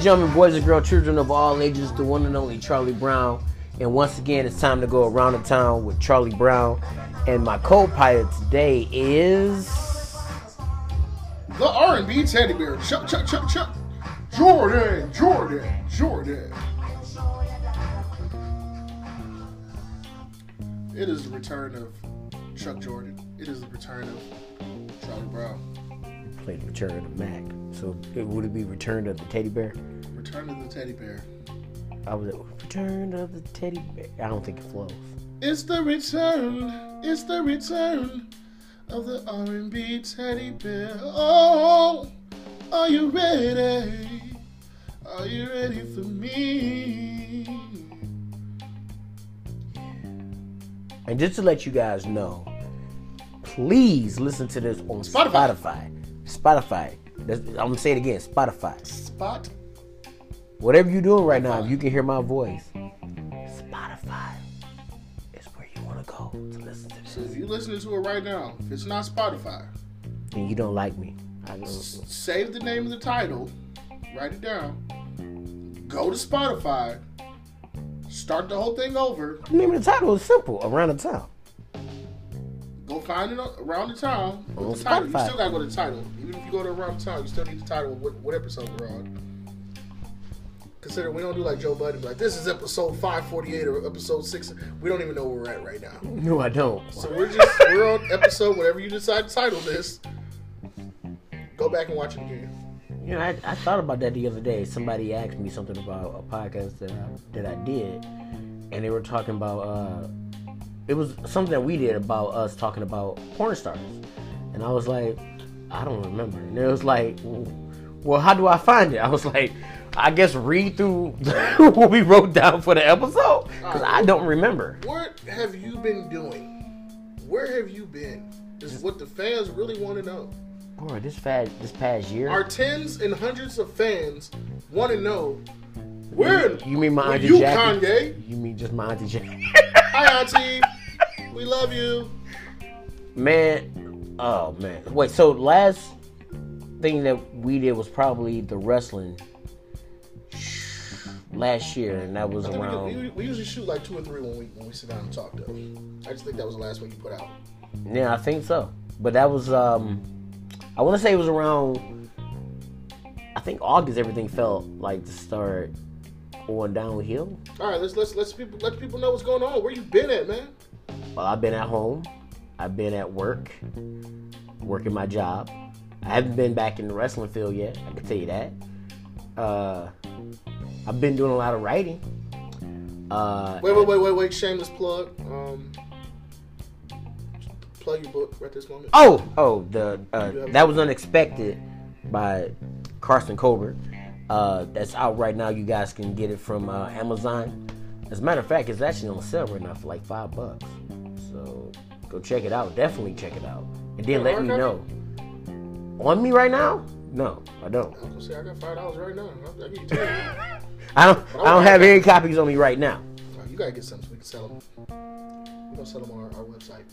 and gentlemen, boys and girls, children of all ages, the one and only Charlie Brown. And once again, it's time to go around the town with Charlie Brown. And my co-pilot today is The R&B teddy bear. Chuck, Chuck, Chuck, Chuck. Jordan, Jordan, Jordan. It is the return of Chuck Jordan. It is the return of Charlie Brown. played Return of Mac. So it would it be Return of the Teddy Bear? Return of the teddy bear. I was Return of the Teddy Bear. I don't think it flows. It's the return. It's the return of the R&B teddy bear. Oh, are you ready? Are you ready for me? And just to let you guys know, please listen to this on Spotify. Spotify. Spotify. That's- I'm gonna say it again. Spotify. Spot. Whatever you're doing right now, if you can hear my voice, Spotify is where you want to go to listen to So this. if you're listening to it right now, if it's not Spotify, And you don't like me, I know. save the name of the title, write it down, go to Spotify, start the whole thing over, The name of the title is simple. Around the town. Go find it around the town. With the title. You still gotta go to the title. Even if you go to around the town, you still need the title of what, what episode we're on. Consider we don't do like Joe Budden, like this is episode 548 or episode 6. We don't even know where we're at right now. No, I don't. So we're just we're on episode whatever you decide to title this. Go back and watch it again. You know, I, I thought about that the other day. Somebody asked me something about a podcast that I, that I did, and they were talking about. Uh, it was something that we did about us talking about porn stars, and I was like, I don't remember. And it was like, well, how do I find it? I was like, I guess read through what we wrote down for the episode because I don't remember. What have you been doing? Where have you been? Is what the fans really want to know. Boy, this fad this past year. Our tens and hundreds of fans want to know where you mean my auntie you, Jackie? Kanye? You mean just my auntie Jackie? Hi, Auntie. We love you. Man, oh man. Wait, so last thing that we did was probably the wrestling last year, and that was we, around. we, we usually shoot like two or three when we when we sit down and talk. Though I just think that was the last one you put out. Yeah, I think so. But that was um, I want to say it was around. I think August. Everything felt like to start going downhill. All right, let's let's let's people let people know what's going on. Where you been at, man? Well, I've been at home. I've been at work, working my job. I haven't been back in the wrestling field yet. I can tell you that. Uh, I've been doing a lot of writing. Uh, Wait, wait, wait, wait, wait. Shameless plug. Um, plug your book right this moment. Oh, oh, the uh, that was unexpected by Carson Colbert. Uh, that's out right now. You guys can get it from uh, Amazon. As a matter of fact, it's actually on sale right now for like five bucks. So go check it out. Definitely check it out, and then let me know. On me right now? No, I don't. I was gonna say I got five dollars right now. I, I give you ten. I don't. I don't have any copies on me right now. You gotta get some so we can sell them. We're gonna sell them on our, our website.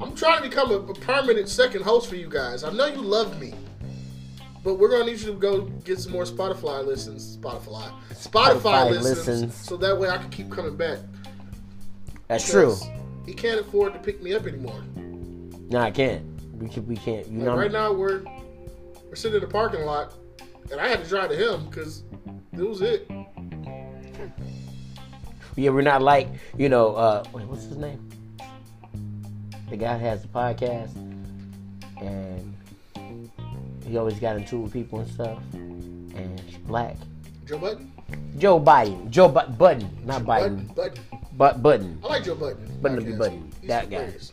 I'm trying to become a, a permanent second host for you guys. I know you love me, but we're gonna need you to go get some more Spotify listens. Spotify, Spotify, Spotify listens, listens. so that way I can keep coming back. That's true. He can't afford to pick me up anymore. No, I can't. We can. We can't. You Like, know. right now we're we're sitting in the parking lot, and I had to drive to him because it was it. Yeah, we're not like you know. uh Wait, what's his name? The guy has a podcast, and he always got into with people and stuff. And he's black. Joe Budden, Joe Biden. Joe Bu- Button, not Button, Biden. Button. But Button. I like Joe Budden. Button to be. Button. He's That guy. hilarious.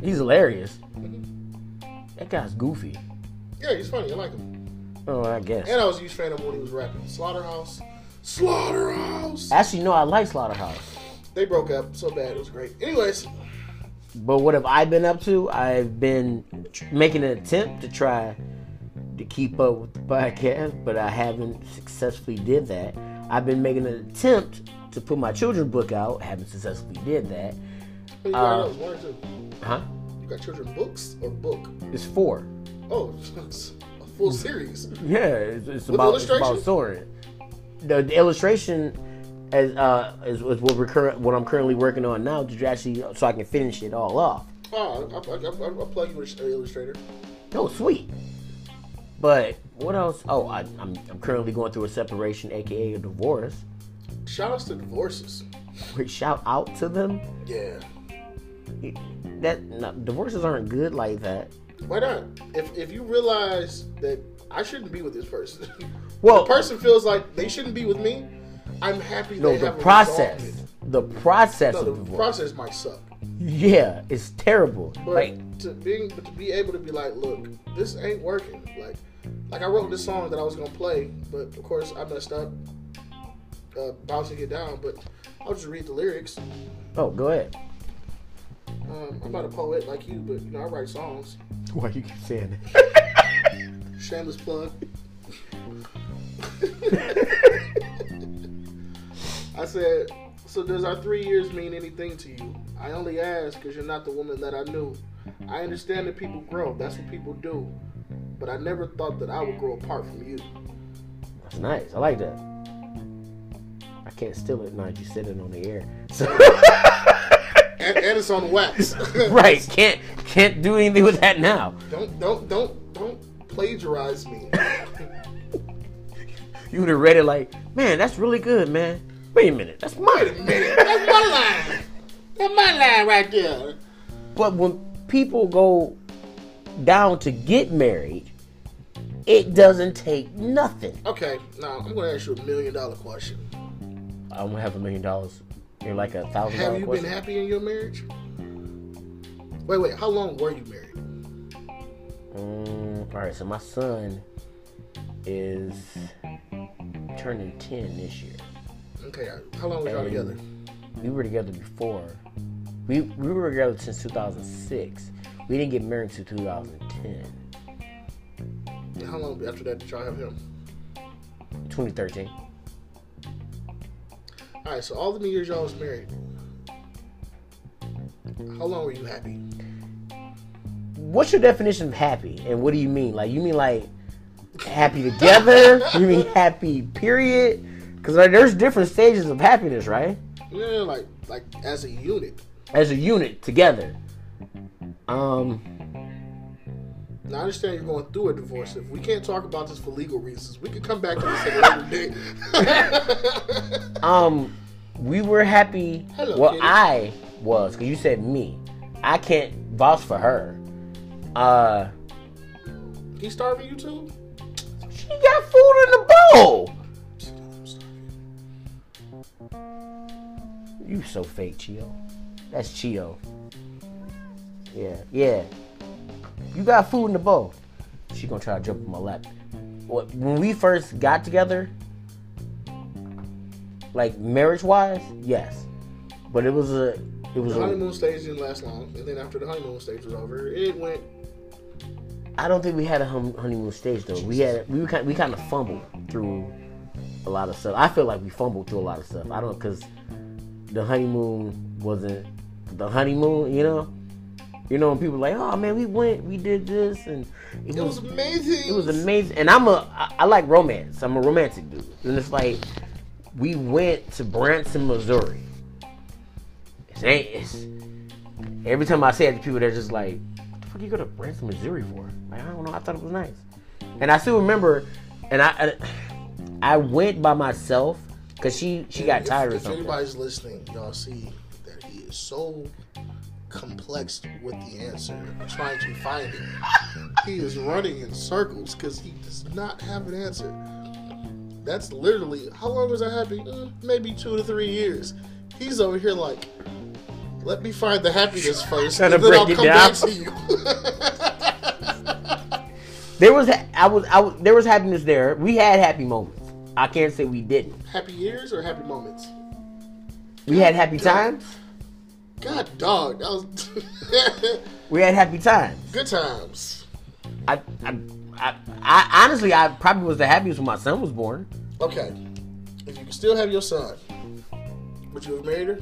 He's hilarious. Mm-hmm. That guy's goofy. Yeah, he's funny. I like him. Oh, I guess. And I was a huge fan of him when he was rapping. Slaughterhouse. Slaughterhouse. Actually, no, I like Slaughterhouse. They broke up so bad. It was great. Anyways, But what have I been up to? I've been making an attempt to try to keep up with the podcast, but I haven't successfully did that. I've been making an attempt to put my children's book out. Haven't successfully did that. you Uh, got those one or two. Huh? You got children books or book? It's four. Oh, it's a full series. Yeah, it's, it's about it's about? Soren. The, the illustration as uh is, is what we're current what I'm currently working on now to actually so I can finish it all off. Oh, I, I, plug you with illustrator. Oh, sweet. But what else? Oh, I, I'm I'm currently going through a separation, aka a divorce. Shout outs to divorces. Wait, shout out to them. Yeah. That no, divorces aren't good like that. Why not? If if you realize that I shouldn't be with this person, Well- the person feels like they shouldn't be with me. I'm happy No, the process, the process No, the divorce. process might suck. Yeah, it's terrible. But like, to being, but to be able to be like, look, this ain't working. Like, like I wrote this song that I was gonna play, but of course I messed up, uh, bouncing it down. But I'll just read the lyrics. oh, go ahead. Um, I'm not a poet like you, but you know I write songs. Why you keep saying it? Shameless plug. I said, so does our three years mean anything to you? I only ask because you're not the woman that I knew. I understand that people grow. That's what people do. But I never thought that I would grow apart from you. That's nice. I like that. I can't steal it now. You said it on the air. So, And, and it's on wax. right, can't can't do anything with that now. Don't don't don't don't plagiarize me. You would have read it like, man, that's really good, man. Wait a minute, that's Wait a minute. That's my line. That's my line right there. But when people go down to get married, it doesn't take nothing. Okay, now I'm gonna ask you a million dollar question. I don't have a million dollars. You're like a thousand Have you question. been happy in your marriage? Wait, wait. How long were you married? Mm, all right, so my son is turning ten this year. Okay. How long were y'all together? We were together before. We we were together since 2006. We didn't get married until 2010, And how long after that did y'all have him? 2013. All right. So all the New years y'all was married. How long were you happy? What's your definition of happy, and what do you mean? Like you mean like happy together? you mean happy period? Because like, there's different stages of happiness, right? Yeah, like like as a unit. As a unit together. Um, Now I understand you're going through a divorce. If we can't talk about this for legal reasons, we could come back to this at a later date. um, we were happy. Hello, well, kitty. I was because you said me. I can't vouch for her. Uh, he starving you too? she got food in the bowl. You so fake, Chio. That's Chio. Yeah, yeah. You got food in the bowl. She gonna try to jump in my lap. When we first got together, like marriage wise, yes. But it was a, it was The a. honeymoon stage didn't last long, and then after the honeymoon stage was over, it went. I don't think we had a hum- honeymoon stage though. We had we were kind we kind of fumbled through a lot of stuff. I feel like we fumbled through a lot of stuff. I don't because the honeymoon wasn't the honeymoon. You know, you know when people are like, oh man, we went, we did this, and it, It was was amazing. it was amazing. And I'm a I, I like romance. I'm a romantic dude, and it's like we went to Branson, Missouri. It ain't it's every time I say it to people, they're just like, "What the fuck you go to Branson, Missouri for?" Like I don't know. I thought it was nice, and I still remember. And I I, I went by myself because she she got If- tired or if something. anybody's listening, y'all see that he is so complex with the answer, trying to find it. he is running in circles because he does not have an answer. That's literally how long was I happy? Mm, maybe two to three years. He's over here like, let me find the happiness first, Trying and to then I'll it come down. back to you. There was I was I was there was happiness there. We had happy moments. I can't say we didn't. happy years or happy moments? We had happy times. God, dog, that was We had happy times. good times. I, I, I, I honestly, I probably was the happiest when my son was born. Okay, if you could still have your son, would you have married her?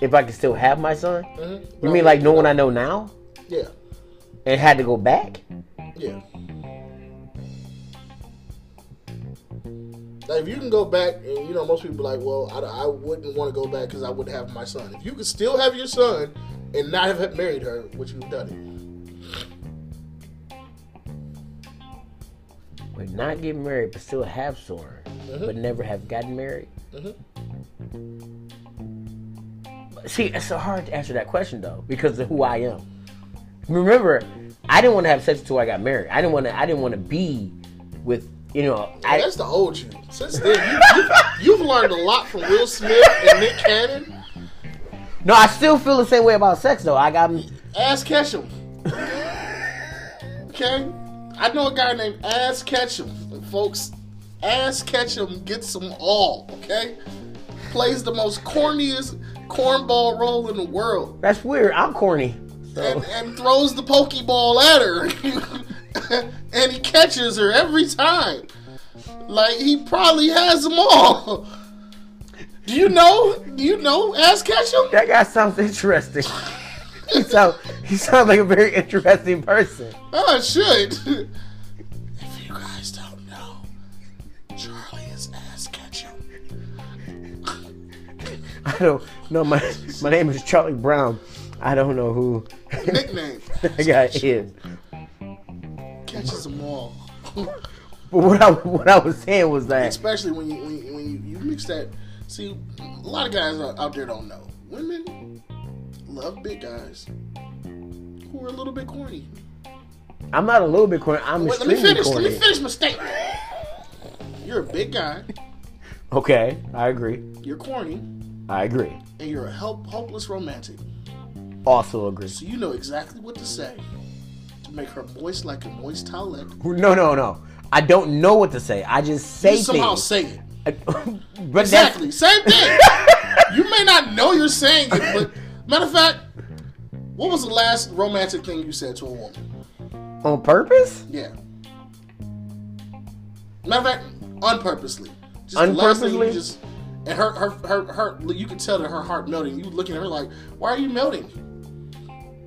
If I could still have my son, Mm-hmm. you mean like no one I know now? Yeah. and had to go back. Yeah. Like if you can go back, and you know most people are like, well, I, I wouldn't want to go back because I wouldn't have my son. If you could still have your son and not have married her, would you have done it? Would not get married, but still have Soren, Mhm. but never have gotten married. Mhm. See, it's so hard to answer that question though because of who I am. Remember, I didn't want to have sex until I got married. I didn't want to. I didn't want to be with you know. it? I, That's the old you. Since then, you, you've learned a lot from Will Smith and Nick Cannon. no, I still feel the same way about sex though. I got Ass Ketchum. Okay? I know a guy named Ass Ketchum. Folks, Ass Ketchum gets them all, okay? Plays the most corniest cornball role in the world. that's weird. I'm corny. And, and throws the Pokeball at her. and he catches her every time. Like, he probably has them all. Do you know? Do you know Ass Ketchum? That guy sounds interesting. he sounds he sounds like a very interesting person. Oh, shit. if you guys don't know, Charlie is ass ketchum. I don't know. My my name is Charlie Brown. I don't know who Nickname. that guy is. Catches them all. But what I what I was saying was that Especially when you when, you, when you, you mix that. See, a lot of guys out there don't know. Women love big guys who are a little bit corny. I'm not a little bit corny. I'm Wait, let me finish. corny. Let me finish my statement. You're a big guy. Okay, I agree. You're corny, I agree. and you're a help, hopeless romantic. Also agree. So you know exactly what to say to make her moist like a moist towelette. No, no, no. I don't know what to say. I just say You somehow things. say it. but Exactly. Same thing. you may not know you're saying it, but matter of fact, what was the last romantic thing you said to a woman? on purpose. Yeah. Matter of fact, unpurposely. Just Unpurposely? just and her her her her you could tell that her heart melting. You looking at her like, why are you melting?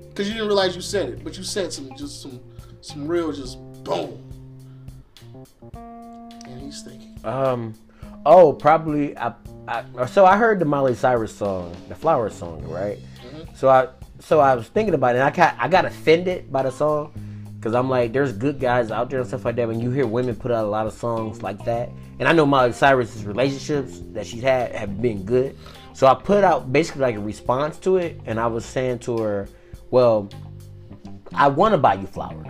Because you didn't realize you said it, but you said some just some some real just boom. And he's thinking, Um. Oh, probably. I, I. So I heard the Miley Cyrus song, the Flower song, right? Mm-hmm. So I. So I was thinking about it, and I got I got offended by the song because I'm like, there's good guys out there and stuff like that. When you hear women put out a lot of songs like that, and I know Miley Cyrus's relationships that she's had have been good. So I put out basically like a response to it, and I was saying to her, well, I want to buy you flowers.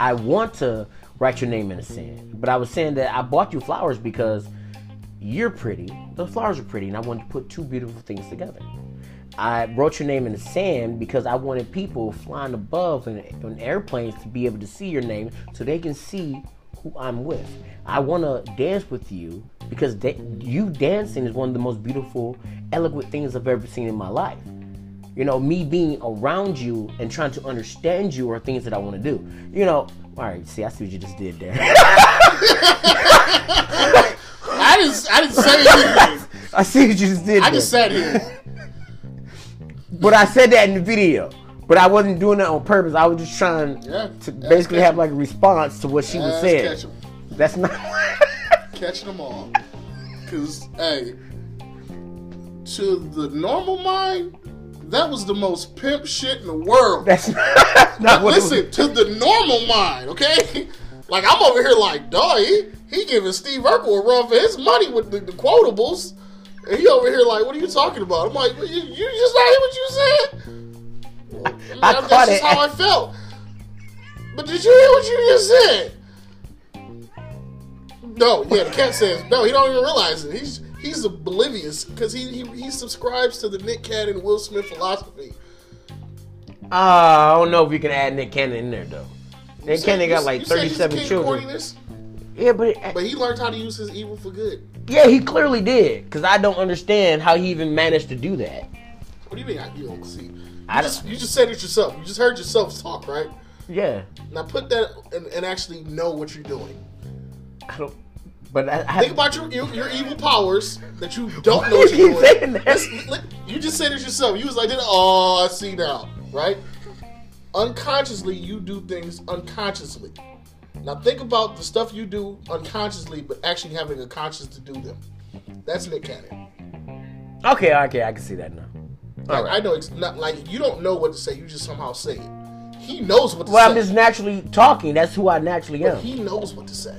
I want to write your name in the sand. But I was saying that I bought you flowers because you're pretty. Those flowers are pretty, and I wanted to put two beautiful things together. I wrote your name in the sand because I wanted people flying above in, in airplanes to be able to see your name so they can see who I'm with. I want to dance with you because da- you dancing is one of the most beautiful, eloquent things I've ever seen in my life. You know, me being around you and trying to understand you are things that I want to do. You know, all right, see, I see what you just did there. I didn't I didn't say anything. I see what you just did I there. just sat here. but I said that in the video. But I wasn't doing that on purpose. I was just trying Yeah, to basically have like a response to what she was saying. That's not. catching them all. Cause hey, to the normal mind, that was the most pimp shit in the world. That's not, that's not. Listen, to the normal mind, okay? Like I'm over here like, dog, he, he giving Steve Urkel a run for his money with the, the quotables. And he over here like, what are you talking about? I'm like, you, you just not hear what you said? Well, I that's caught just it. how I felt. But did you hear what you just said? No, yeah, the cat says no. He don't even realize it. He's he's oblivious because he, he he subscribes to the Nick Cannon Will Smith philosophy. Uh, I don't know if you can add Nick Cannon in there though. Nick You Cannon got like said 37 children. corniness, Yeah, but it, but he learned how to use his evil for good. yeah, he clearly did. Cause I don't understand how he even managed to do that. What do you mean? I- You don't see? You I just, don't- you just said it yourself. You just heard yourself talk, right? Yeah, Now put that and, and actually know what you're doing. I don't. But I, I Think about your, your your evil powers that you don't know what you you're doing. that? You just said it yourself. You was like, "Oh, I see now," right? unconsciously you do things unconsciously. Now think about the stuff you do unconsciously, but actually having a conscience to do them. That's Nick Cannon. Okay, okay, I can see that now. Like, right. I know it's not like you don't know what to say. You just somehow say it. He knows what to say. Well, I'm just naturally talking. That's who I naturally but am. he knows what to say.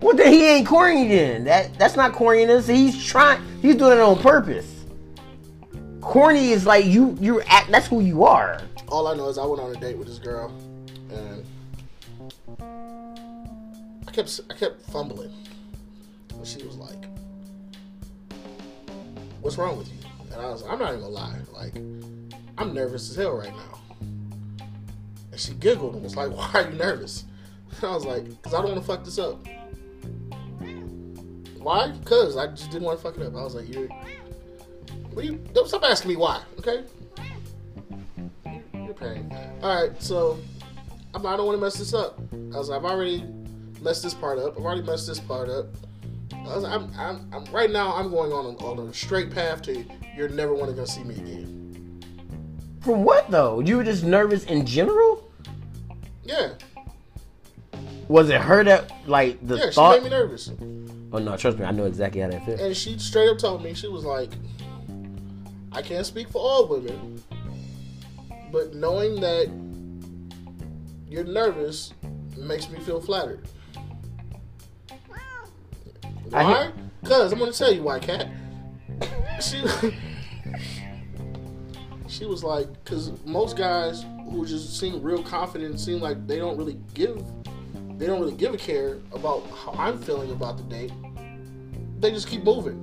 Well, then he ain't corny. Then that that's not corniness. He's trying. He's doing it on purpose. Corny is like you. You act. That's who you are. All I know is I went on a date with this girl, and I kept I kept fumbling. And she was like, "What's wrong with you?" And I was, like, I'm not even gonna lie, like I'm nervous as hell right now. And she giggled and was like, "Why are you nervous?" And I was like, "Cause I don't want to fuck this up." Why? Cause I just didn't want to fuck it up. I was like, you're. what you? Don't stop asking me why, okay?" You're paying. All right, so I'm, I don't want to mess this up. I was, like, I've already messed this part up. I've already messed this part up. I was, I'm, I'm, I'm right now. I'm going on a, on a straight path to you're never want to go see me again. For what though? You were just nervous in general. Yeah, Was it her that like the yeah. She made me nervous, oh no, trust me, I know exactly how that feels. and she straight up told me she was like, I can't speak for all women, but knowing that you're nervous makes me feel flattered. Why? Cause I'm gonna tell you why, Cat. She she was like, cause most guys who just seem real confident seem like they don't really give, they don't really give a care about how I'm feeling about the date. They just keep moving.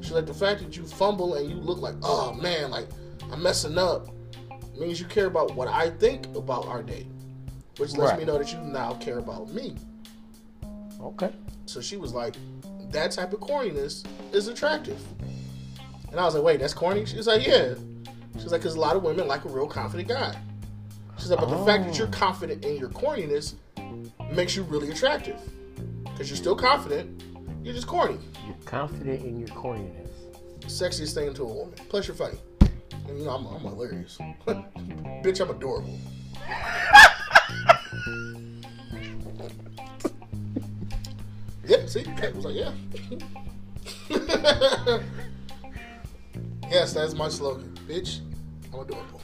She's like, the fact that you fumble and you look like, oh man, like I'm messing up, means you care about what I think about our date, which lets Right. me know that you now care about me. Okay. So she was like, that type of corniness is attractive. And I was like, wait, that's corny? She was like, yeah. She was like, because a lot of women like a real confident guy. She's like, but the fact that you're Oh. confident in your corniness makes you really attractive. Because you're still confident, you're just corny. You're confident in your corniness. Sexiest thing to a woman. Plus, you're funny. And you know, I'm, I'm hilarious. Bitch, I'm adorable. yeah, see? Kat was like, yeah. yes, that's my slogan. Bitch, I'm adorable.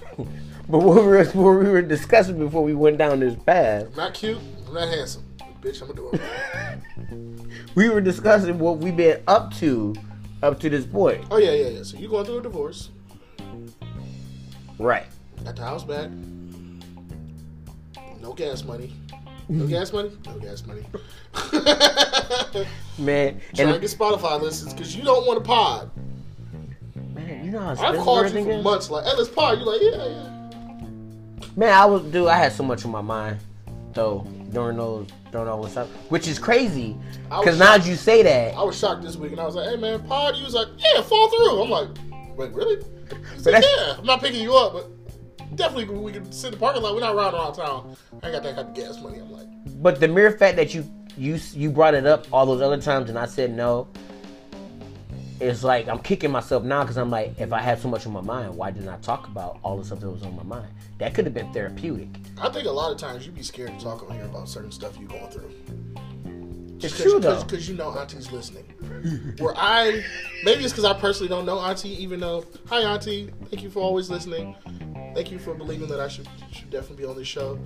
But what we were, what we were discussing before we went down this path, I'm not cute, I'm not handsome. Bitch, I'm adorable. we were discussing what we've been up to up to this point. oh, yeah, yeah, yeah. So you going through a divorce. Right. Got the house back. No gas money. No gas money? No gas money. Man, Trying to and get Spotify listens because you don't want to pod. man, you know how I've called you for months like, hey, let's pod. You're like, yeah, yeah. Man, I was dude. I had so much on my mind though during those during all this stuff, which is crazy. Because now that you say that, I was shocked this week and I was like, hey, man, pod. You was like, yeah, fall through. I'm like, wait, really? Said, yeah. I'm not picking you up, but definitely we can sit in the parking lot. We're not riding around town. I ain't got that kind of gas money. I'm like, but the mere fact that you you you brought it up all those other times and I said no, it's like I'm kicking myself now because I'm like, if I had so much on my mind, why didn't I talk about all the stuff that was on my mind? That could have been therapeutic. I think a lot of times you'd be scared to talk on here about certain stuff you're going through. It's Cause, true though. Because you know Auntie's listening. Where I, maybe it's because I personally don't know Auntie, even though, hi Auntie, thank you for always listening. Thank you for believing that I should should definitely be on this show.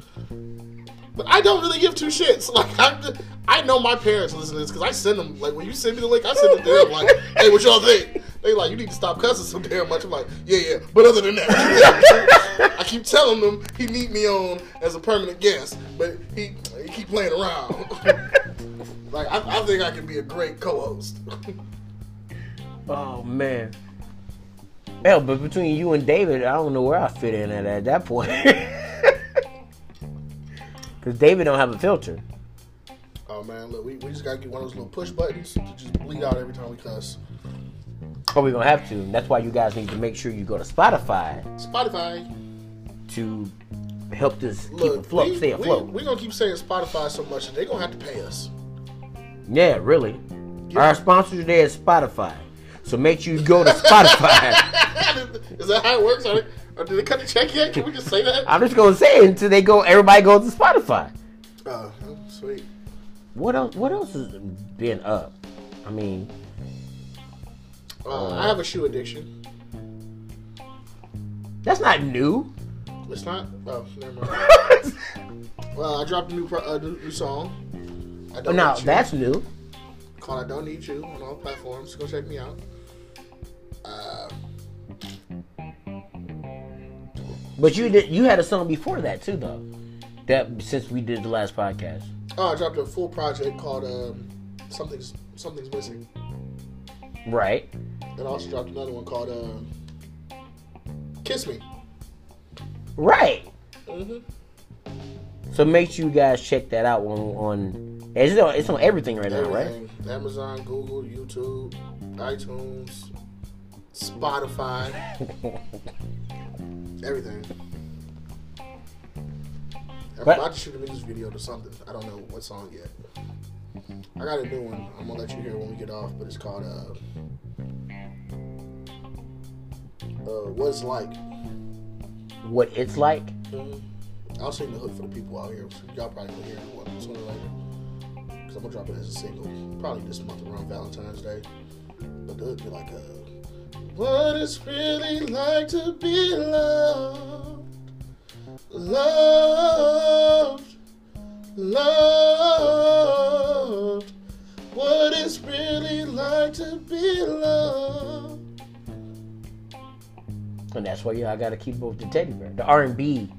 But I don't really give two shits. Like I'm, just, I know my parents listen to this because I send them. Like when you send me the link, I send it to them. Like, hey, what y'all think? They like, you need to stop cussing so damn much. I'm like, yeah, yeah. But other than that, I keep telling them he need me on as a permanent guest, but he he keep playing around. like I, I think I can be a great co-host. Oh man. Hell, but between you and David, I don't know where I fit in at at that point. Cause David don't have a filter. oh man, look, we, we just gotta get one of those little push buttons to just bleed out every time we cuss. Oh, but we're gonna have to. That's why you guys need to make sure you go to Spotify Spotify. to help this keep Look, afloat, we, stay afloat. we are gonna keep saying Spotify so much that they gonna have to pay us. yeah, really. Our sponsor today is Spotify. So make sure you go to Spotify. Is that how it works? Are they, Or did they cut the check yet? Can we just say that? I'm just gonna say it until they go. Everybody goes to Spotify. Oh, sweet. What else? What else has been up? I mean, Uh, I have a shoe addiction. that's not new. It's not. Oh, never mind. well, I dropped a new pro- uh, new, new song. I don't now that's new. called "I Don't Need You" on all platforms. Go check me out. Uh, But you did. You had a song before that too, though. That since we did the last podcast. oh, I dropped a full project called um, "Something's Something's Missing." Right. And I also dropped another one called uh, "Kiss Me." Right. hmm So make sure you guys check that out on on. It's on, it's on everything right now, right? Amazon, Google, YouTube, iTunes, Spotify, everything. I'm But- about to shoot a music video to something. I don't know what song yet. I got a new one. I'm gonna let you hear when we get off, but it's called uh, uh "What's Like." What it's like. Mhm. I'll sing the hook for the people out here. Y'all probably will hear it sooner or later. Because I'm going to drop it as a single. Probably this month around Valentine's Day. But the hook be like, What it's really like to be loved. Loved. Loved. What it's really like to be loved. And that's why y'all got to keep with the teddy bear, the R and B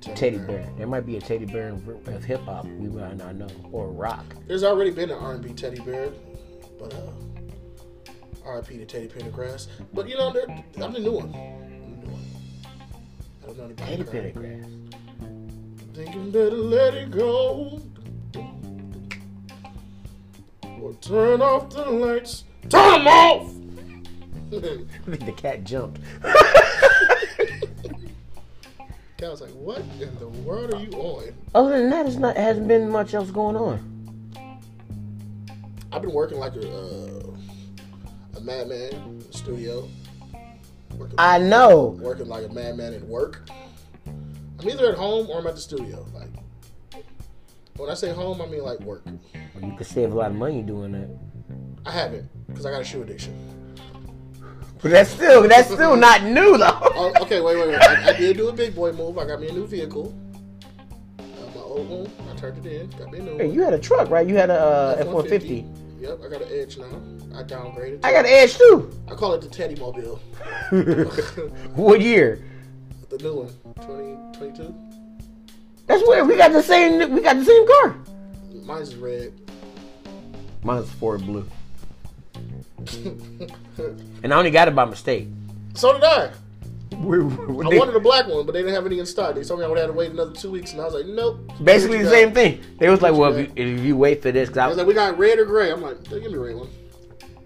teddy, teddy bear. bear. There might be a teddy bear of hip hop we might not know, or rock. There's already been an R&B teddy bear, but uh, R.I.P. to Teddy Pendergrass. But you know, I'm the new one. I'm the new one. I don't know anybody. Teddy. Pendergrass. Think you better let it go, or turn off the lights. Turn them off. I think the cat jumped. I was like, "What in the world are you on?" Other than that, it's not hasn't been much else going on. I've been working like a uh, a madman studio. Working I know. working like a madman at work. I'm either at home or I'm at the studio. Like when I say home, I mean like work. You could save a lot of money doing that. I haven't because I got a shoe addiction. But that's still that's still not new though. Oh, okay, wait, wait, wait. I, I did do a big boy move. I got me a new vehicle. Uh, my old one, I turned it in. Got me a new Hey, one. you had a truck, right? You had a uh, F one F-150. Yep, I got an Edge now. I downgraded. I got an Edge too. I call it the Teddy Mobile. what year? the new one, 2022. That's weird. We got the same. We got the same car. Mine's red. Mine's Ford Blue, and I only got it by mistake. so did I. We- we- I they- wanted a black one, but they didn't have any in stock. They told me I would have to wait another two weeks, and I was like, nope. basically the you same thing. They was like, well, if you, if you wait for this, I because was like, we got red or gray. I'm like, give me a red one.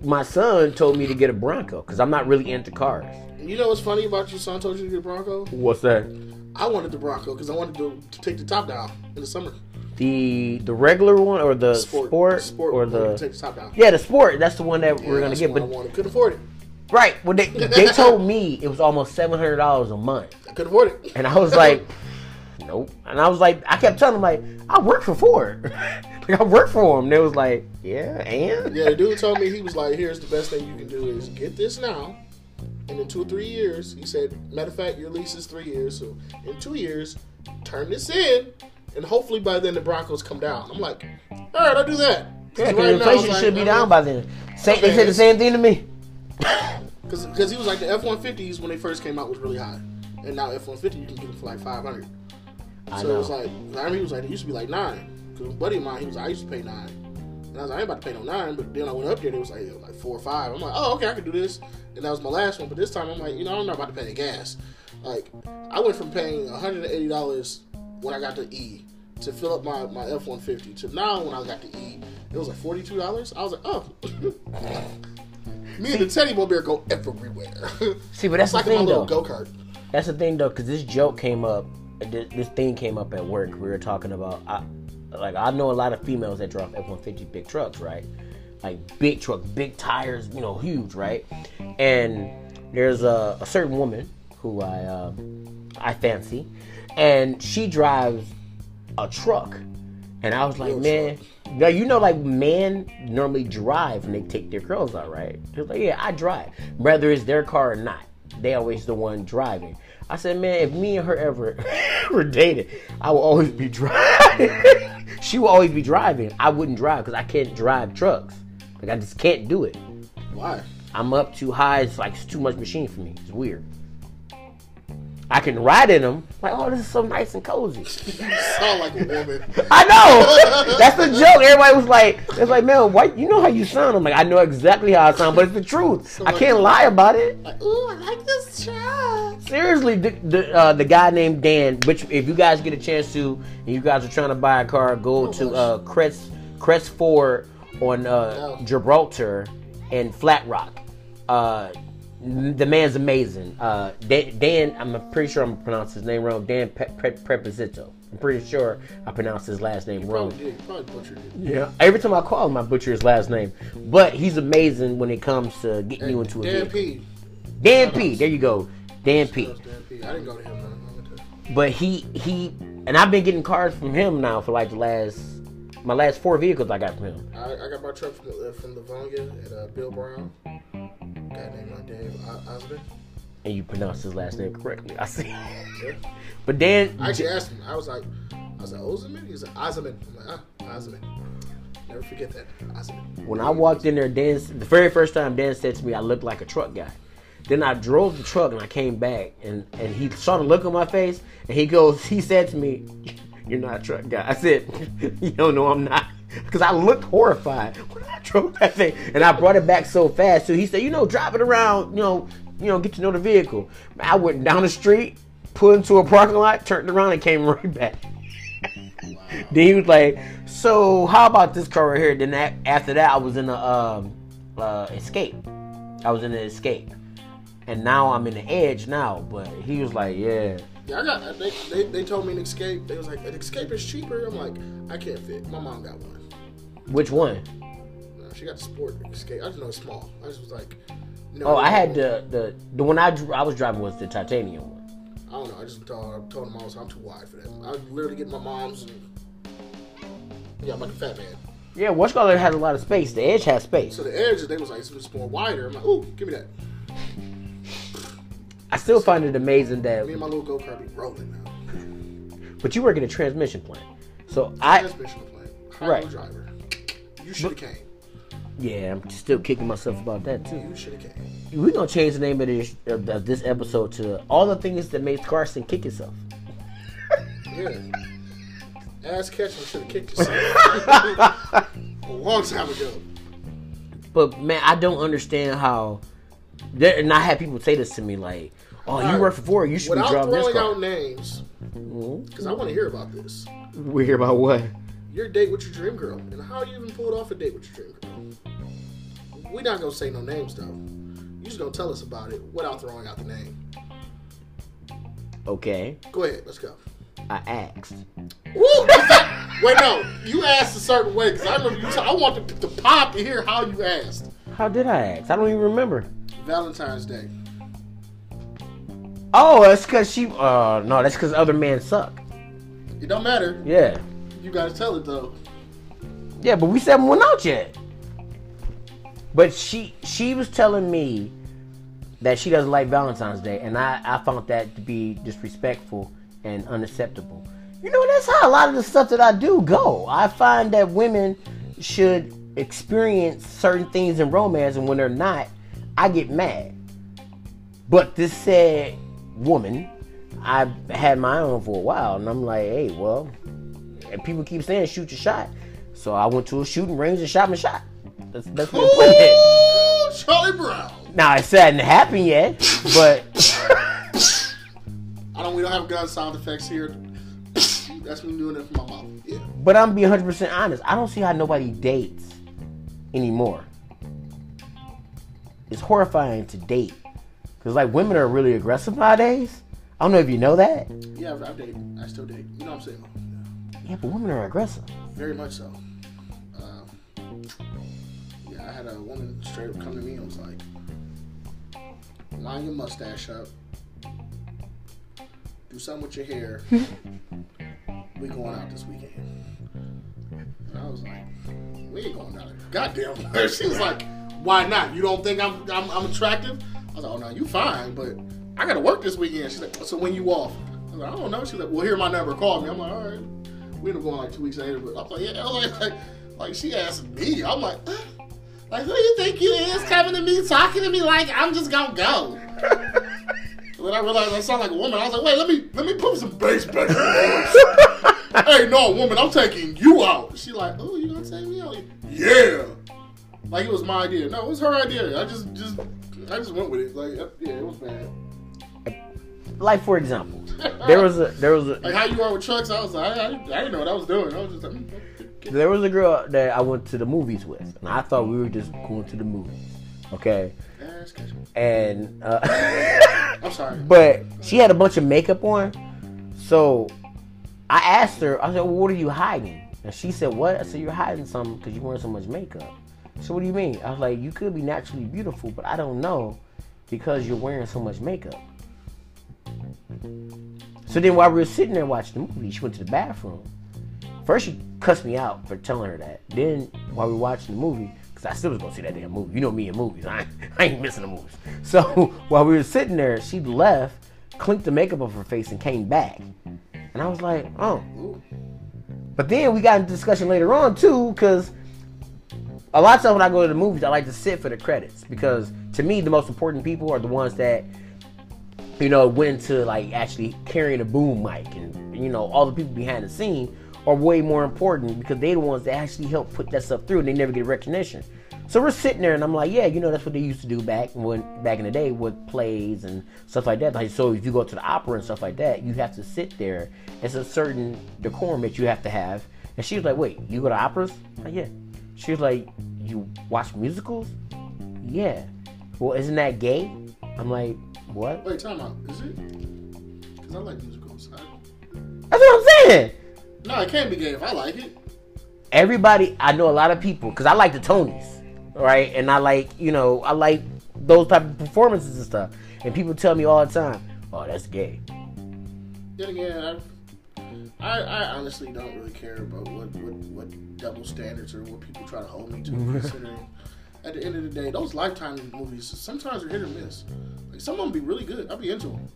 my son told me to get a Bronco because I'm not really into cars. You know what's funny about your son told you to get a Bronco? What's that? I wanted the Bronco because I wanted to, to take the top down in the summer. The the regular one or the sport, sport or the yeah the sport? That's the one that Yeah, we're gonna get. the one But I. Couldn't afford it. right, well they they told me it was almost seven hundred dollars a month, I couldn't afford it. and I was like, nope. And I was like, I kept telling them like, I work for Ford. like I work for them. They was like, yeah, and yeah, the dude told me he was like, here's the best thing you can do is get this now. And in two or three years, he said, matter of fact, your lease is three years. So in two years, turn this in, and hopefully by then the Broncos come down. I'm like, all right, I'll do that. Yeah, 'cause was inflation like, should be down by then. Same, they said the same thing to me. Because he was like the F one fifties when they first came out was really high, and now F one fifty you can get them for like five hundred. So it was like I remember he was like it used to be like nine. Because a buddy of mine he was like, I used to pay nine, and I was like I ain't about to pay no nine. But then I went up there, it was like it was like four or five. I'm like oh okay I can do this, and that was my last one. But this time I'm like you know I'm not about to pay the gas. Like I went from paying 180 dollars when I got the E to fill up my my F one fifty to now when I got the E it was like 42 dollars. I was like oh. Me and the Teddy Bear go everywhere. See, but that's like the my thing little go kart. That's the thing though, because this joke came up. This, this thing came up at work. We were talking about. I, like I know a lot of females that drive F one fifty big trucks, right? Like big truck, big tires, you know, huge, right? And there's a, a certain woman who I uh, I fancy, and she drives a truck, and I was like, Real man. Now you know, like men normally drive when they take their girls out, right? She was like, "Yeah, I drive, whether it's their car or not. They always the one driving." I said, "Man, if me and her ever ever dated, I will always be driving. she will always be driving. I wouldn't drive because I can't drive trucks. Like I just can't do it. Why? I'm up too high. It's like it's too much machine for me. It's weird. I can ride in them. Like, oh, this is so nice and cozy. You sound like a woman. I know. That's the joke. Everybody was like, "It's like, man, why? You know how you sound?" I'm like, I know exactly how I sound, but it's the truth. I can't lie about it. Like, ooh, I like this truck. Seriously, the the, uh, the guy named Dan. Which, if you guys get a chance to, and you guys are trying to buy a car, go to uh, Crest Crest Ford on uh, No. Gibraltar and Flat Rock. Uh, the man's amazing. Uh, Dan, Dan, I'm pretty sure I'm gonna pronounce his name wrong. Dan Pe- Pre- Preposito. I'm pretty sure I pronounced his last name wrong. Probably did. Probably butchered it. Yeah. Every time I call him, I butcher his last name. But he's amazing when it comes to getting you into a Dan vehicle. P. Dan P. There you go. Dan P. Dan P. I didn't go to him. man. I went to- But he he and I've been getting cars from him now for like the last my last four vehicles I got from him. I, I got my truck from uh, from Livonia at uh, Bill Brown. Dave O- Osmond. And you pronounced his last name correctly. I see. Yeah. But Dan I actually asked him. I was like, I was like, Osmond? He was like, Osmond. I'm like, ah, Osmond. Never forget that. Osmond. when I walked in there, Dan the very first time Dan said to me I looked like a truck guy. Then I drove the truck and I came back and, and he saw the look on my face and he goes he said to me, You're not a truck guy. I said, You don't know I'm not. Because I looked horrified when I drove that thing. And I brought it back so fast. So he said, you know, drive it around, you know, you know, get to know the vehicle. I went down the street, pulled into a parking lot, turned around and came right back. Then he was like, "So how about this car right here?" Then that, after that, I was in a um, uh, Escape. I was in an Escape, and now I'm in the Edge now. But he was like, "Yeah, Yeah, I got. They, they, they told me an escape. They was like, an escape is cheaper. I'm like, I can't fit. My mom got one. Which one?" No, she got the sport escape. I just know it's small. I just was like, no. Oh, I had the the the one I dr- I was driving was the titanium one. I don't know. I just told, told them I was I'm too wide for that. I was literally get my mom's. And, yeah, I'm like a fat man. Yeah, What's Color has a lot of space. The Edge has space. So the edge, they was like, it's just more wider. I'm like, ooh, give me that. I still find it amazing that, Me and my little go kart be rolling now. but you work in a transmission plant. So I Transmission plant. High Right. driver. You should have came. yeah, I'm still kicking myself about that too. You should have came. We're gonna change the name of this of this episode to all the things that made Carson kick himself. Yeah. Ass catching should have kicked yourself. a long time ago. But man, I don't understand how. There, and I had people say this to me like, "Oh, you Alright. work for Ford, you should be Without driving this throwing car." out names, mm-hmm. because I want to hear about this. We hear about what? Your date with your dream girl, and how you even pulled off a date with your dream girl. We're not gonna say no names though. You just gonna tell us about it without throwing out the name. Okay, Go ahead, let's go. I asked. Woo! Wait, no. You asked a certain way because I remember you. T- I want the, the pop to hear how you asked. How did I ask? I don't even remember. Valentine's Day. Oh, that's because she. Uh, no, that's because other men suck. It don't matter. Yeah, You gotta tell it though. yeah, but we haven't went out yet. But she she was telling me that she doesn't like Valentine's Day, and I I found that to be disrespectful and unacceptable. You know, that's how a lot of the stuff that I do go. I find that women should experience certain things in romance, and when they're not, I get mad. But this said woman, I've had my own for a while, and I'm like, hey, well, and people keep saying shoot your shot. So I went to a shooting range and shot my shot. That's that's what I'm putting it. Charlie Brown. Now it hadn't happened yet, but I don't. We don't have gun sound effects here. That's me doing it from my mouth. Yeah. but I'm being 100 percent honest. I don't see how nobody dates anymore. It's horrifying to date because like women are really aggressive nowadays. I don't know if you know that. Yeah, I've, I've dated. I still date. You know what I'm saying? Yeah, but women are aggressive. Very much so. Um, yeah, I had a woman straight up come to me and was like, "Line your mustache up do something with your hair. we going out this weekend. And I was like, we ain't going there. Goddamn. She was like, why not? You don't think I'm I'm, I'm attractive? I was like, oh no, you fine, but I gotta work this weekend. She's like, so when you off? I was like, I don't know. She's like, well, here my number. Call me. I'm like, all right. Ended up going like two weeks later, but I was like, yeah. Like, like, like she asked me. I'm like, like who do you think you is coming to me talking to me like I'm just gonna go? When I realized I sound like a woman, I was like, wait, let me let me put some bass back in the hey, no, woman, I'm taking you out. She like, oh, you gonna take me out? Yeah. Like it was my idea. No, it was her idea. I just just I just went with it. Like yeah, it was bad. Like for example, there was a there was a Like how you are with trucks, I was like, I, I, I didn't know what I was doing. I was just like, mm, okay. there was a girl that I went to the movies with, and I thought we were just going to the movies, okay? And uh, I'm sorry. but she had a bunch of makeup on, so I asked her. I said, well, "What are you hiding?" And she said, "What?" I said, "You're hiding something because you're wearing so much makeup." So what do you mean? I was like, "You could be naturally beautiful, but I don't know because you're wearing so much makeup." So then, while we were sitting there watching the movie, she went to the bathroom. First, she cussed me out for telling her that. Then, while we were watching the movie, because I still was gonna see that damn movie. You know me in movies. I ain't, I ain't missing the movies. So while we were sitting there, she left, clinked the makeup off her face, and came back. And I was like, oh. But then we got into discussion later on too, because a lot of times when I go to the movies, I like to sit for the credits because to me the most important people are the ones that you know went into like actually carrying a boom mic and you know all the people behind the scene are way more important because they're the ones that actually help put that stuff through and they never get recognition. So we're sitting there and I'm like, yeah, you know that's what they used to do back when back in the day with plays and stuff like that. Like so if you go to the opera and stuff like that, you have to sit there. It's a certain decorum that you have to have. And she was like, wait, you go to operas? Like, yeah. She was like, you watch musicals? Yeah. Well, isn't that gay? I'm like, what? Wait, time out. Is it? Because I like musicals. I, That's what I'm saying. no, it can't be gay if I like it. Everybody, I know a lot of people because I like the Tonys, right? And I like, you know, I like those type of performances and stuff. And people tell me all the time, oh, that's gay. Then again, I, I, I honestly don't really care about what, what, what double standards or what people try to hold me to. considering, at the end of the day, those Lifetime movies sometimes are hit or miss. Like some of them be really good. I'll be into them.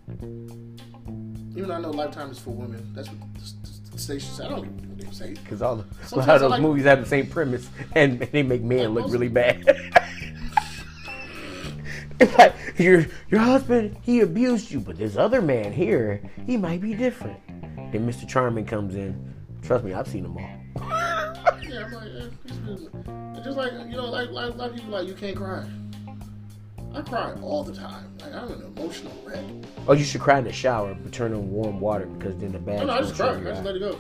Even though I know Lifetime is for women. That's what the, the station said. I don't a what they say. Because all the, a lot of those like- movies have the same premise and they make men look really bad. it's like your your husband, he abused you, but this other man here, he might be different. Then Mr. Charming comes in. Trust me, I've seen them all. Yeah, I'm like, eh, it's good. It's just like you know, like, like a lot of people like you can't cry. I cry all the time. Like I'm an emotional wreck. Oh, you should cry in the shower, but turn on warm water because then the bad. No, no, I just cry. I just let it go.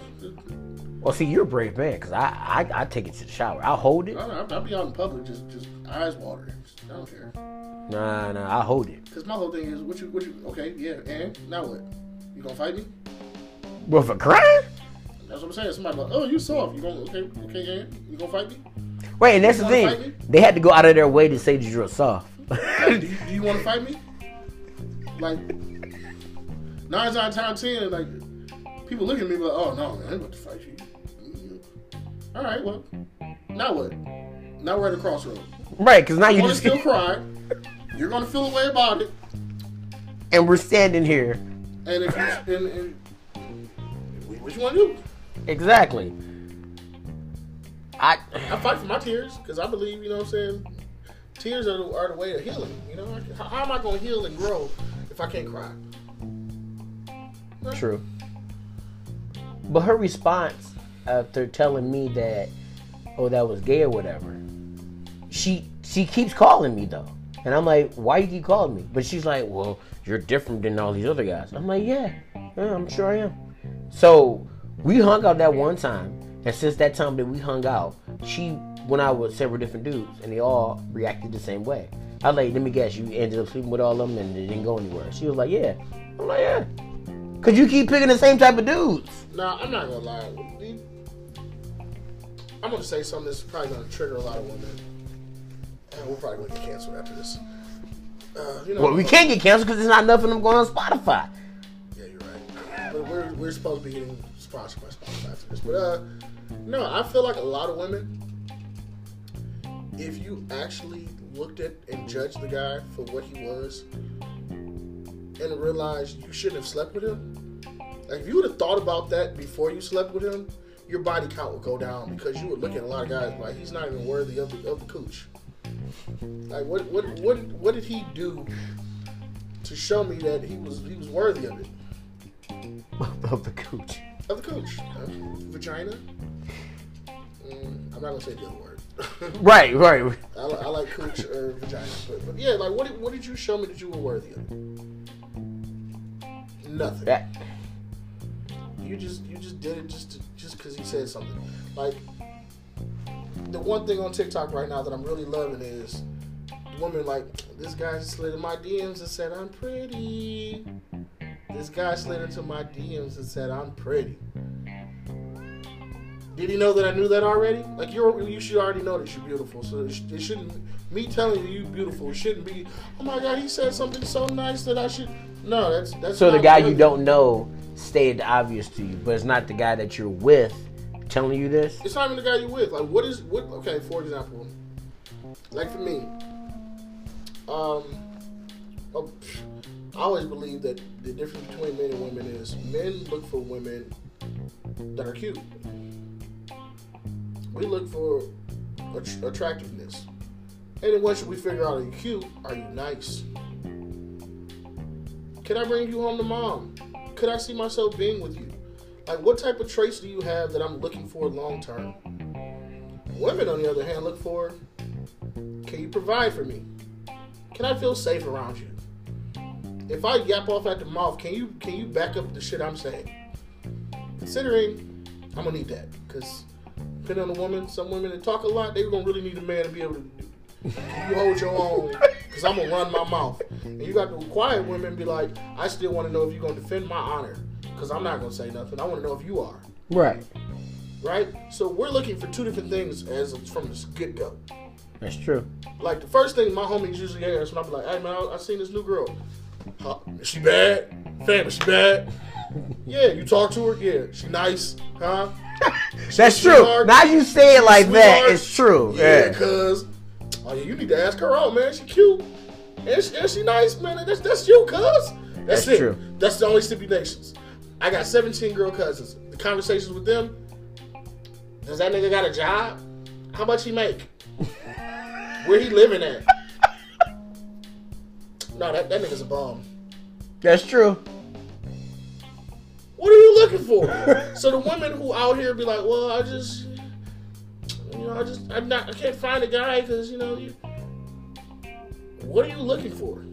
Well, see, you're a brave man because I, I I take it to the shower. I'll hold it. I don't know, I'll be out in public, just just eyes watering. I don't care. Nah, nah, I'll hold it. Cause my whole thing is, what you, what you, okay, yeah, and now what? You gonna fight me? Well, for crying? That's what I'm saying. Somebody like, oh, you soft. You gonna, okay, okay, and you gonna fight me? Wait, and that's the thing. They had to go out of their way to say that you're soft. Like, do you, you want to fight me? Like nine out of ten, like people look at me like, oh no, man, I ain't about to fight you. Mm-hmm. All right, well, now what? Now we're at a crossroad. right, because now you just still cry. You're gonna feel a way about it, and we're standing here. and if you and, and what you want to do? Exactly. I I fight for my tears because I believe, you know what I'm saying? Tears are the, are the way of healing. You know, how, how am I going to heal and grow if I can't cry? true. But her response after telling me that, oh, that was gay or whatever, she she keeps calling me though, and I'm like, why you keep calling me? But she's like, well, you're different than all these other guys. I'm like, yeah, yeah, I'm sure I am. So we hung out that one time, and since that time that we hung out, she went out with several different dudes, and they all reacted the same way. I was like, let me guess, you ended up sleeping with all of them and it didn't go anywhere. She was like, yeah. I'm like, yeah. Cause you keep picking the same type of dudes. Now, I'm not to lie. I'm to say something that's probably to trigger a lot of women. And we're probably to get canceled after this. Uh, you know, Well, we can't get canceled because there's not enough of them going on Spotify. Yeah, you're right. We're we're supposed to be getting this, but uh, no, I feel like a lot of women, if you actually looked at and judged the guy for what he was, and realized you shouldn't have slept with him, like if you would have thought about that before you slept with him, your body count would go down because you would look at a lot of guys like he's not even worthy of the of the cooch. Like what what what what did he do to show me that he was he was worthy of it? of the cooch. Of the cooch. Uh, vagina. Mm, I'm not gonna say the other word. Right, right. I, I like coach or vagina, but, but yeah, like what did, what did you show me that you were worthy of? Nothing. That, You just you just did it just to, just because he said something. Like the one thing on TikTok right now that I'm really loving is the woman like this guy slid in my DMs and said I'm pretty. This guy slid into my DMs and said I'm pretty. Did he know that I knew that already? Like you're you should already know that you're beautiful. So it, shouldn't me telling you you beautiful. Shouldn't be. Oh my God, he said something so nice that I should. No, that's that's. so the guy you don't know stated obvious to you, but it's not the guy that you're with telling you this. It's not even the guy you're with. Like, what is what? Okay, for example, like for me, um, oh, I always believe that the difference between men and women is men look for women that are cute. We look for att- attractiveness, and then once we figure out are you cute, are you nice? Can I bring you home to mom? Could I see myself being with you? Like, what type of traits do you have that I'm looking for long term? Women, on the other hand, look for can you provide for me? Can I feel safe around you? If I yap off at the mouth, can you can you back up the shit I'm saying? Considering I'm gonna need that because depending on the woman, some women that talk a lot, they're gonna really need a man to be able to. You hold your own? Because I'm gonna run my mouth. And you got the quiet women be like, I still want to know if you're gonna defend my honor because I'm not gonna say nothing. I want to know if you are Right. right? So we're looking for two different things as from the get go. That's true. Like the first thing my homies usually ask when I'm like, "Hey man, I, I seen this new girl. Huh, is she bad? Fam, is she bad? yeah, you talk to her. Yeah, she nice, huh? That's true. sweetheart. Now you say it like that, it's true. Yeah, Yeah. cause oh yeah, you need to ask her out, man. She cute and she, and she nice, man. That's that's you, cuz. That's, That's it. true. That's the only stipulations. I got 17 girl cousins. The conversations with them. Does that nigga got a job? How much he make? Where he living at? No, that, that nigga's a bum. That's true. What are you looking for? so the women who out here be like, well, I just, you know, I just, I'm not, I can't find a guy because you know, you. What are you looking for?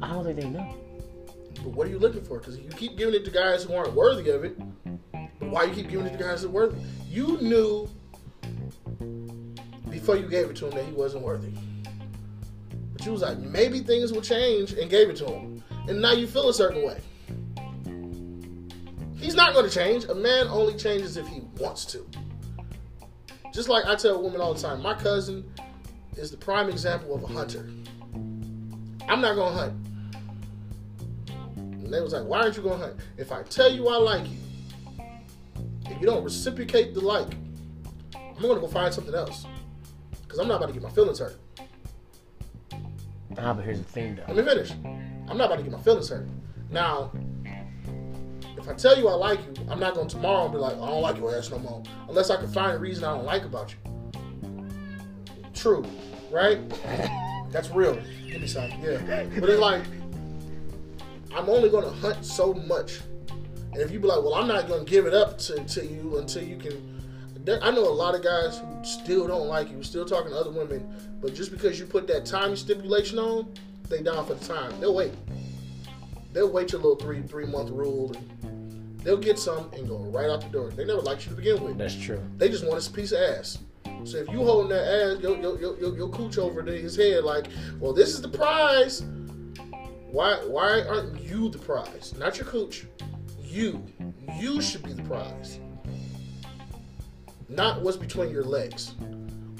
I don't think they know. But what are you looking for? Because you keep giving it to guys who aren't worthy of it. But why you keep giving it to guys that are worthy? You knew before you gave it to him that he wasn't worthy. You was like, maybe things will change and gave it to him. And now you feel a certain way. He's not going to change. A man only changes if he wants to. Just like I tell women all the time, my cousin is the prime example of a hunter. I'm not going to hunt. And they was like, why aren't you going to hunt? If I tell you I like you, if you don't reciprocate the like, I'm going to go find something else. Because I'm not about to get my feelings hurt. Ah, but here's the thing though. Let me finish. I'm not about to get my feelings hurt. Now, if I tell you I like you, I'm not going to tomorrow be like, I don't like your ass no more. Unless I can find a reason I don't like about you. True, right? That's real. Give me some. Yeah. But it's like, I'm only going to hunt so much. And if you be like, well, I'm not going to give it up to, to you until you can. There, I know a lot of guys who still don't like you, still talking to other women, but just because you put that time stipulation on, they down for the time. They'll wait. They'll wait your little three three month rule, they'll get some and go right out the door. They never liked you to begin with. That's true. They just want a piece of ass. So if you holding that ass, your your your, your, your cooch over to his head like, well, this is the prize. Why why aren't you the prize? Not your cooch. You. You should be the prize. Not what's between your legs.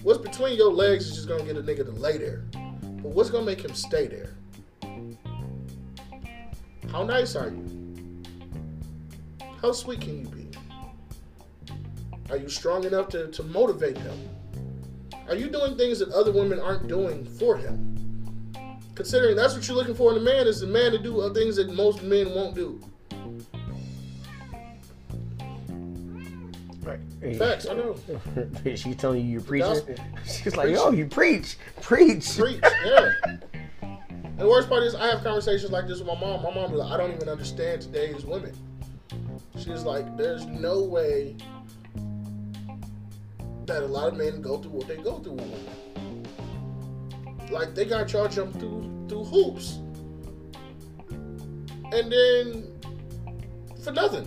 What's between your legs is just gonna get a nigga to lay there. But what's gonna make him stay there? How nice are you? How sweet can you be? Are you strong enough to, to motivate him? Are you doing things that other women aren't doing for him? Considering that's what you're looking for in a man is a man to do things that most men won't do. Facts, I know. She's telling you you're preaching. She's like, yo, oh, you preach, preach. Preach, yeah. And the worst part is, I have conversations like this with my mom. My mom like, I don't even understand today's women. She's like, there's no way that a lot of men go through what they go through with women. Like they got y'all jump through through hoops, and then for nothing.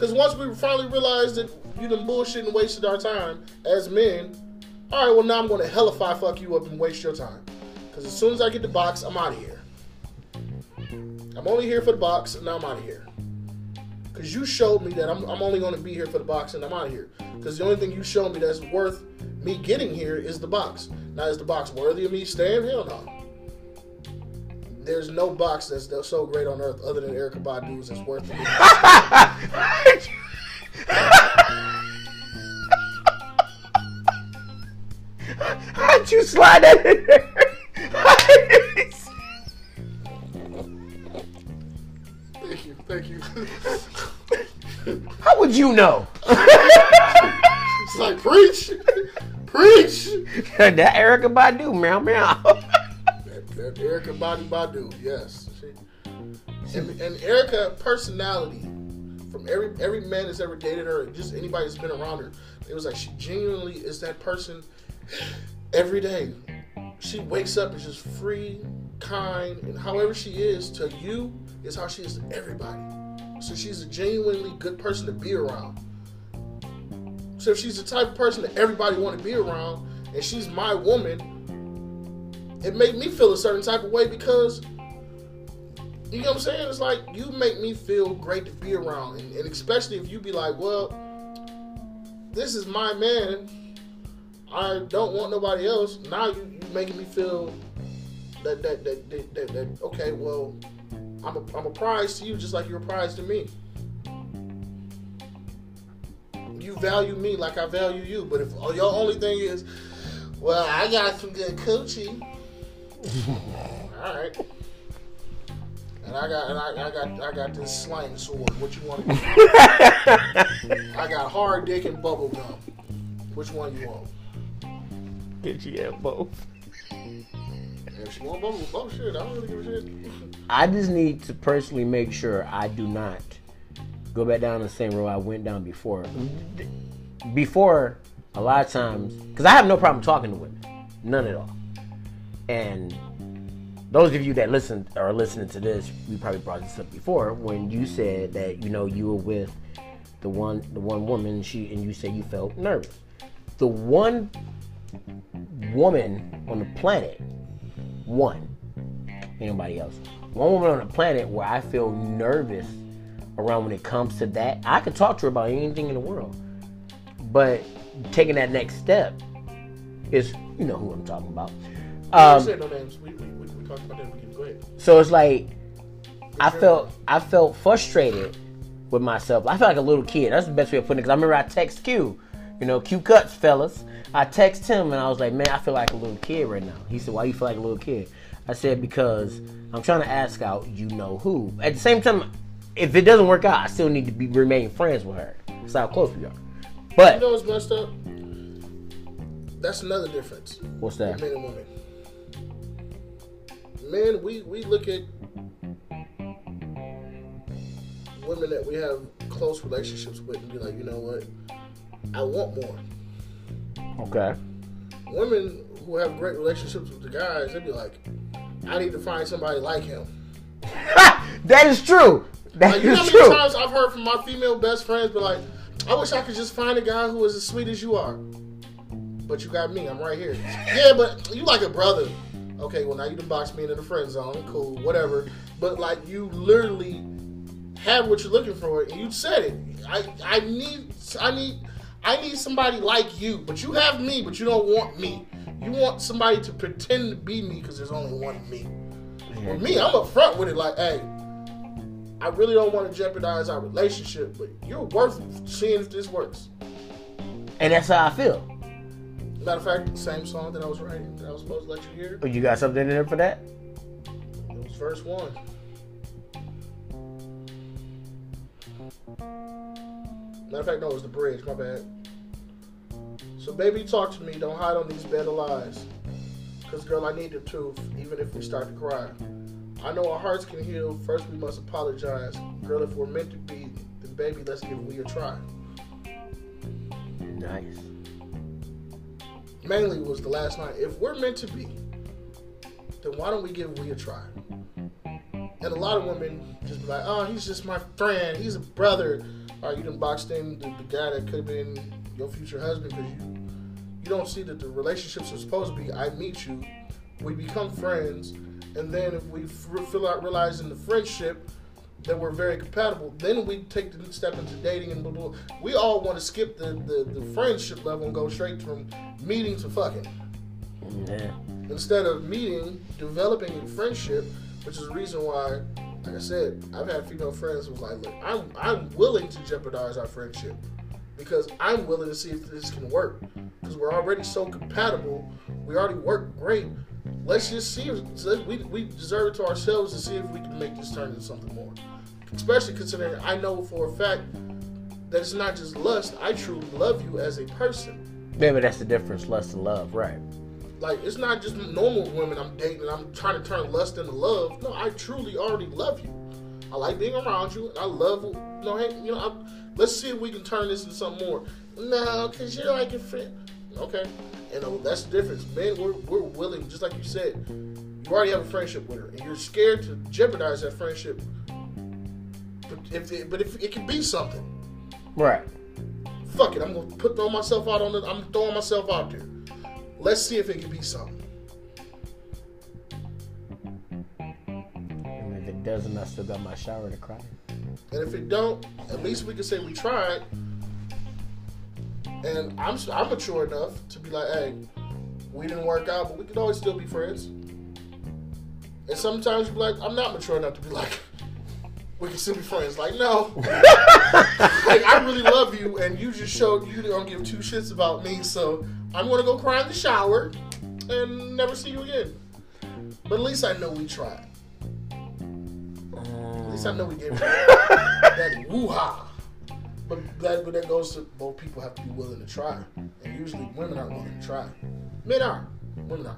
Because once we finally realized that you done bullshit and wasted our time as men, all right, well now I'm going to hellify fuck you up and waste your time. Because as soon as I get the box, I'm out of here. I'm only here for the box, and now I'm out of here. Because you showed me that I'm, I'm only going to be here for the box, and I'm out of here. Because the only thing you showed me that's worth me getting here is the box. Now, is the box worthy of me staying? Hell no. There's no box that's, that's so great on earth other than Erykah Badu's that's worth it. How'd you slide that in there? Thank you, thank you. How would you know? it's like, preach, preach. that Erykah Badu, meow meow. Erykah Body Badu, yes. She, and, and Erykah personality from every every man that's ever dated her, just anybody that's been around her, it was like she genuinely is that person every day. She wakes up and just free, kind, and however she is to you is how she is to everybody. So she's a genuinely good person to be around. So if she's the type of person that everybody want to be around, and she's my woman, it made me feel a certain type of way because you know what I'm saying? It's like you make me feel great to be around, and, and especially if you be like, well, this is my man. I don't want nobody else. Now you you making me feel that that that that, that, that okay, well, I'm a I'm a prize to you just like you're a prize to me. You value me like I value you, but if oh, your only thing is, well, I got some good coochie. All right. And I got and I, I got I got this slang sword. What you want? I got hard dick and bubble gum. Which one you want? Get you at both. If she want bubble, bubble shit, I don't really give a shit. I just need to personally make sure I do not go back down the same road I went down before. Before, a lot of times, because I have no problem talking to women, none at all. And those of you that listen are listening to this, we probably brought this up before when you said that you know you were with the one the one woman she and you said you felt nervous. The one woman on the planet, one, anybody else. One woman on the planet where I feel nervous around when it comes to that. I could talk to her about anything in the world. But taking that next step is, you know who I'm talking about. Um, no names. We, we, we, we talked about that. We can go ahead. so it's like I felt I felt frustrated with myself. I felt like a little kid. That's the best way of putting it. Because I remember I text Q, you know, Q cuts, fellas. I text him and I was like, man, I feel like a little kid right now. He said, why you feel like a little kid? I said because I'm trying to ask out you know who. At the same time, if it doesn't work out, I still need to be remain friends with her. That's how close we are. But You know what's messed up? That's another difference. what's that? Men and women. Men, we, we look at women that we have close relationships with and be like, you know what? I want more. Okay. Women who have great relationships with the guys, they be like, I need to find somebody like him. that is true. That Like, you know is how many true. times I've heard from my female best friends be like, I wish I could just find a guy who is as sweet as you are. But you got me, I'm right here. Yeah, but you like a brother. Okay, well now you done boxed me into the friend zone. Cool, whatever. But like you literally have what you're looking for and you said it. I I need I need I need somebody like you, but you have me, but you don't want me. You want somebody to pretend to be me because there's only one me. With me, I'm upfront with it. Like, hey, I really don't want to jeopardize our relationship, but you're worth seeing if this works. And that's how I feel. Matter of fact, same song that I was writing that I was supposed to let you hear. Oh, you got something in there for that? It was verse one. Matter of fact, no, it was the bridge. My bad. So, baby, talk to me. Don't hide on these bed of lies. Cause, girl, I need the truth, even if we start to cry. I know our hearts can heal. First, we must apologize. Girl, if we're meant to be, then, baby, let's give we a try. Nice. Mainly was the last night. If we're meant to be, then why don't we give we a try? And a lot of women just be like, oh, he's just my friend. He's a brother. Or you done boxed in the, the guy that could have been your future husband because you you don't see that the relationships are supposed to be. I meet you, we become friends, and then if we f- feel out realizing the friendship that we're very compatible, then we take the step into dating and blah blah. We all want to skip the, the the friendship level and go straight from meeting to fucking Yeah. instead of meeting, developing a friendship, which is the reason why, like I said, I've had female friends who was like, look, I'm I'm willing to jeopardize our friendship because I'm willing to see if this can work because we're already so compatible, we already work great. Let's just see if we we deserve it to ourselves to see if we can make this turn into something more. Especially considering I know for a fact that it's not just lust. I truly love you as a person. Maybe that's the difference, lust and love, right? Like it's not just normal women I'm dating and I'm trying to turn lust into love. No, I truly already love you. I like being around you. And I love you know. Hey, you know, I, let's see if we can turn this into something more. No, cause you're like a friend. Okay, and uh, that's the difference. Men, we're we're willing, just like you said. You already have a friendship with her, and you're scared to jeopardize that friendship. But if it, but if it can be something, Right. fuck it. I'm gonna put throw myself out on it. I'm throwing myself out there. Let's see if it can be something. And if it doesn't, I still got my shower to cry. And if it don't, at least we can say we tried. And I'm I'm mature enough to be like, hey, we didn't work out, but we can always still be friends. And sometimes you be like, I'm not mature enough to be like, we can still be friends. Like, no, like I really love you, and you just showed you don't give two shits about me, so I'm gonna go cry in the shower and never see you again. But at least I know we tried. At least I know we gave it that woo-ha. But that, but that goes to both people have to be willing to try. And usually women aren't willing to try. Men are. Women are.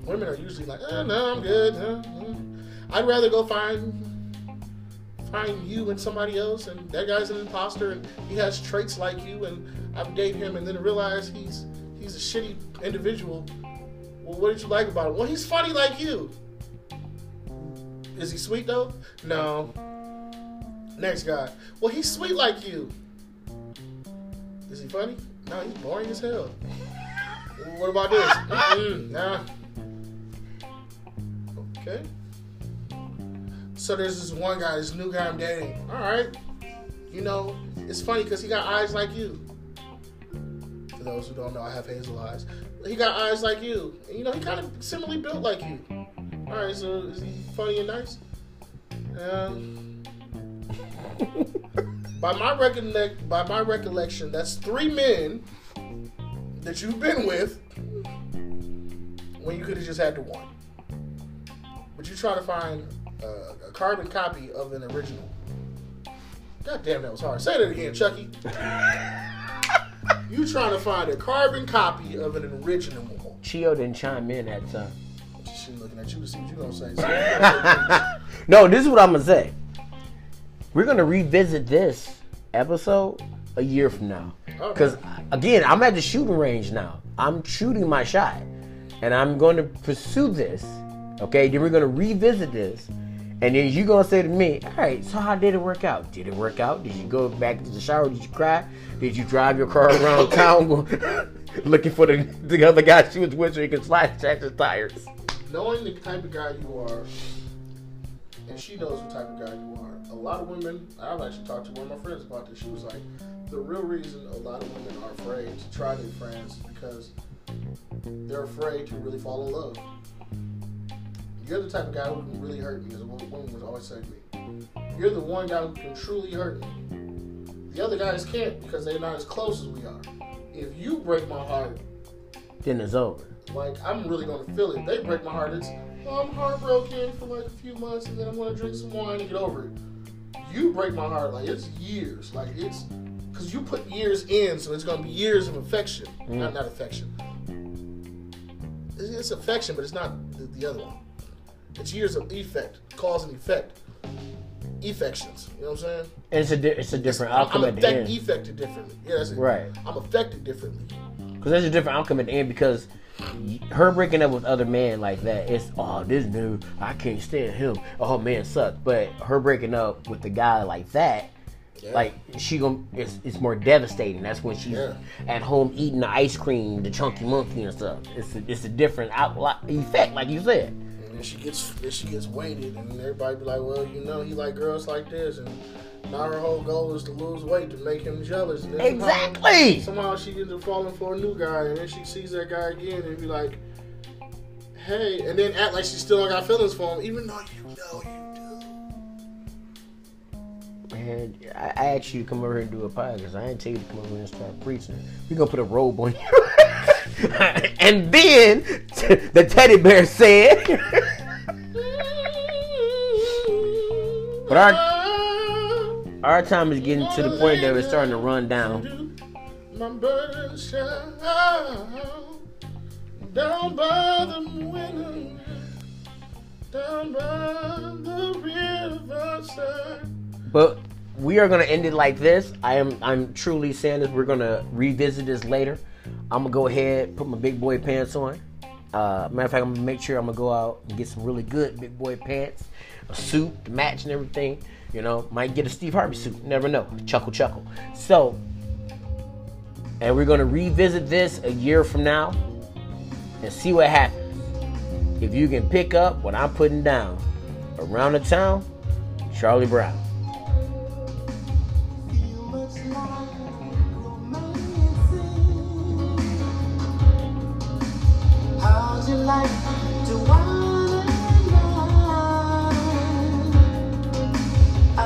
Women are usually like, eh, no, I'm good. I'd rather go find find you and somebody else and that guy's an imposter and he has traits like you and I've dated him and then realize he's he's a shitty individual. Well, what did you like about him? Well, he's funny like you. Is he sweet though? No. Next guy. Well, he's sweet like you. Is he funny? No, he's boring as hell. What about this? Mm-mm, nah. Okay. So there's this one guy, this new guy I'm dating. All right. You know, it's funny because he got eyes like you. For those who don't know, I have hazel eyes. He got eyes like you. And, you know, he kind of similarly built like you. All right, so is he funny and nice? Um, by my recollect, by my recollection, that's three men that you've been with when you could have just had the one. But you try to find uh, a carbon copy of an original. God damn, that was hard. Say that again, Chucky. you trying to find a carbon copy of an original. Chio didn't chime in that time. She looking at you to see what you gonna say. So you gonna say No, this is what I'm gonna say. We're gonna revisit this episode a year from now. Okay. Because again, I'm at the shooting range now. I'm shooting my shot, and I'm going to pursue this. Okay, then we're gonna revisit this, and then you're gonna say to me, "All right, so how did it work out? Did it work out? Did you go back to the shower? Did you cry? Did you drive your car around town looking for the, the other guy she was with so you can slide check his tires?" knowing the type of guy you are, and she knows what type of guy you are. A lot of women, I've actually talked to one of my friends about this. She was like, the real reason a lot of women are afraid to try new friends is because they're afraid to really fall in love. You're the type of guy who can really hurt me, as a woman would always say to me. You're the one guy who can truly hurt me. The other guys can't because they're not as close as we are. If you break my heart, then it's over. Like I'm really gonna feel it. They break my heart. It's I'm heartbroken for like a few months, and then I'm gonna drink some wine and get over it. You break my heart like it's years. Like it's because you put years in, so it's gonna be years of affection. Mm. Not not affection. It's, it's, affection, but it's not the, the other one. It's years of effect, cause and effect affections. You know what I'm saying? And it's a di- it's a different it's, outcome I'm at the end. affected differently. Yeah, that's it. Right. I'm affected differently. Because there's a different outcome at the end because her breaking up with other men like that, it's oh this dude, I can't stand him. Oh man, sucks. But her breaking up with the guy like that, yeah. like she gonna it's, it's more devastating. That's when she's yeah. at home eating the ice cream, the chunky monkey and stuff. It's a, it's a different out, effect, like you said. And then she gets then she gets weighted, and everybody be like, well, you know, he like girls like this, and now her whole goal is to lose weight to make him jealous. And exactly. Somehow, somehow she ends up falling for a new guy, and then she sees that guy again and be like, "Hey," and then act like she still got feelings for him, even though you know you do. Man, I, I asked you to come over here and do a podcast. I didn't tell you to come over here and start preaching. We're gonna put a robe on you. and then the teddy bear said. but our our time is getting to the point that it's starting to run down. Down by the window, down by the riverside. But we are gonna end it like this. I am I'm truly saying this. We're gonna revisit this later. I'm gonna go ahead, put my big boy pants on. Uh, matter of fact, I'm gonna make sure I'm gonna go out and get some really good big boy pants, a suit to match and everything. You know, might get a Steve Harvey suit. Never know. Chuckle, chuckle. So, and we're going to revisit this a year from now and see what happens. If you can pick up what I'm putting down around the town, Charlie Brown.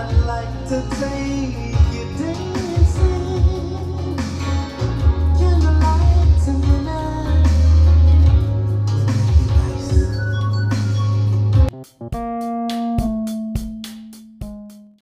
I'd like to take you dancing. Can the lights? Nice.